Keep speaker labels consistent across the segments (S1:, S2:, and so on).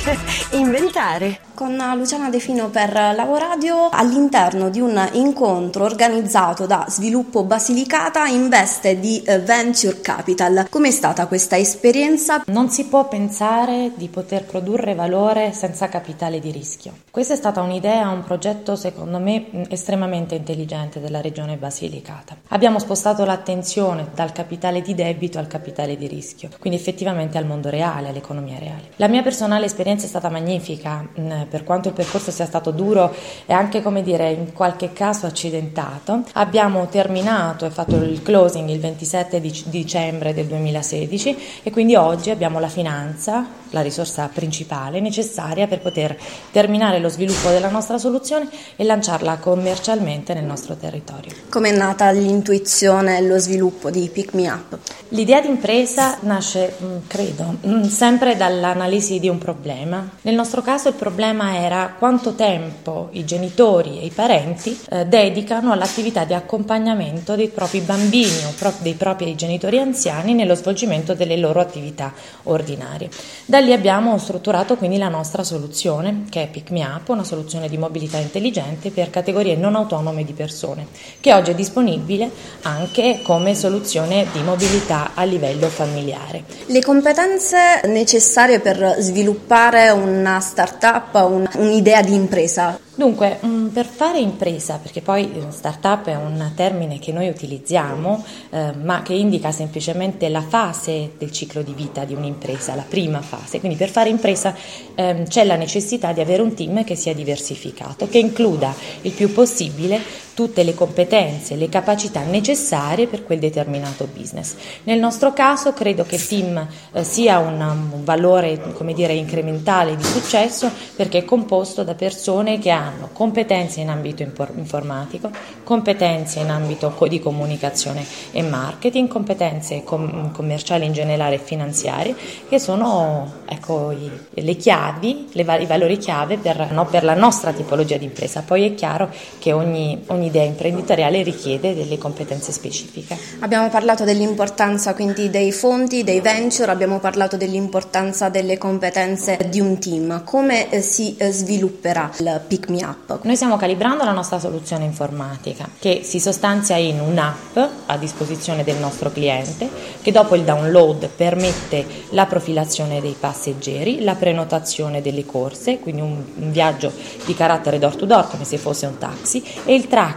S1: inventare
S2: con Luciana De Fino per Lavoradio all'interno di un incontro organizzato da Sviluppo Basilicata in veste di eh, Venture Capital. Com'è stata questa esperienza?
S3: Non si può pensare di poter produrre valore senza capitale di rischio. Questa è stata un'idea, un progetto secondo me estremamente intelligente della regione Basilicata. Abbiamo spostato l'attenzione dal capitale di debito al capitale di rischio, quindi effettivamente al mondo reale, all'economia reale. La mia personale esperienza è stata magnifica per quanto il percorso sia stato duro e anche, come dire, in qualche caso accidentato, abbiamo terminato e fatto il closing il 27 di dicembre del 2016 e quindi oggi abbiamo la finanza, la risorsa principale necessaria per poter terminare lo sviluppo della nostra soluzione e lanciarla commercialmente nel nostro territorio.
S2: Come è nata l'intuizione e lo sviluppo di Pick Me Up?
S3: L'idea di impresa nasce, mm, credo, mm, sempre dall'analisi di un problema. Nel nostro caso il problema problema era quanto tempo i genitori e i parenti eh, dedicano all'attività di accompagnamento dei propri bambini o pro- dei propri genitori anziani nello svolgimento delle loro attività ordinarie. Da lì abbiamo strutturato quindi la nostra soluzione, che è Pick Me Up, una soluzione di mobilità intelligente per categorie non autonome di persone, che oggi è disponibile anche come soluzione di mobilità a livello familiare.
S2: Le competenze necessarie per sviluppare una startup, un, un'idea di impresa
S3: Dunque, mm, per fare impresa, perché poi eh, startup è un termine che noi utilizziamo, eh, ma che indica semplicemente la fase del ciclo di vita di un'impresa, la prima fase. Quindi per fare impresa eh, c'è la necessità di avere un team che sia diversificato, che includa il più possibile tutte le competenze, le capacità necessarie per quel determinato business. Nel nostro caso credo che team eh, sia un, un valore, dire, incrementale di successo perché è composto da persone che hanno competenze in ambito informatico, competenze in ambito di comunicazione e marketing, competenze com- commerciali in generale e finanziarie, che sono ecco, le chiavi, i valori chiave per, no, per, la nostra tipologia di impresa. Poi è chiaro che ogni, ogni idea imprenditoriale richiede delle competenze specifiche.
S2: Abbiamo parlato dell'importanza quindi dei fondi, dei venture, abbiamo parlato dell'importanza delle competenze di un team. Come eh, si eh, svilupperà il Pick Me Up.
S3: Noi stiamo calibrando la nostra soluzione informatica che si sostanzia in un'app a disposizione del nostro cliente che dopo il download permette la profilazione dei passeggeri, la prenotazione delle corse, quindi un, un viaggio di carattere door to door come se fosse un taxi e il tracking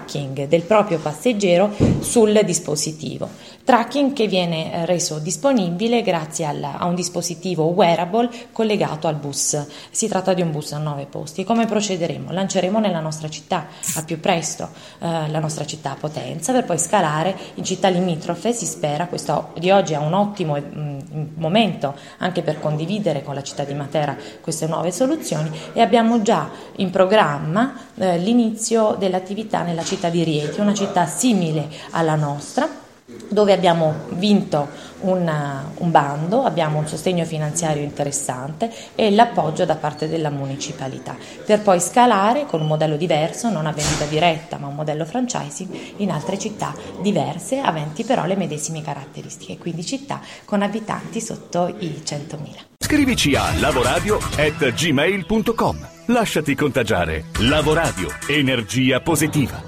S3: del proprio passeggero sul dispositivo. Tracking che viene eh, reso disponibile grazie alla, a un dispositivo wearable collegato al bus. Si tratta di un bus a 9 posti. Come procederemo? Lanceremo nella nostra città al più presto, eh, la nostra città a Potenza, per poi scalare in città limitrofe. Si spera, questo di oggi è un ottimo mm, momento anche per condividere con la città di Matera queste nuove soluzioni e abbiamo già in programma eh, l'inizio dell'attività nella città di Rieti, una città simile alla nostra dove abbiamo vinto una, un bando, abbiamo un sostegno finanziario interessante e l'appoggio da parte della municipalità, per poi scalare con un modello diverso, non a vendita diretta ma un modello franchising in altre città diverse, aventi però le medesime caratteristiche, quindi città con abitanti sotto i 100.000.
S4: Scrivici a lavoradio.gmail.com Lasciati contagiare. Lavoradio. Energia positiva.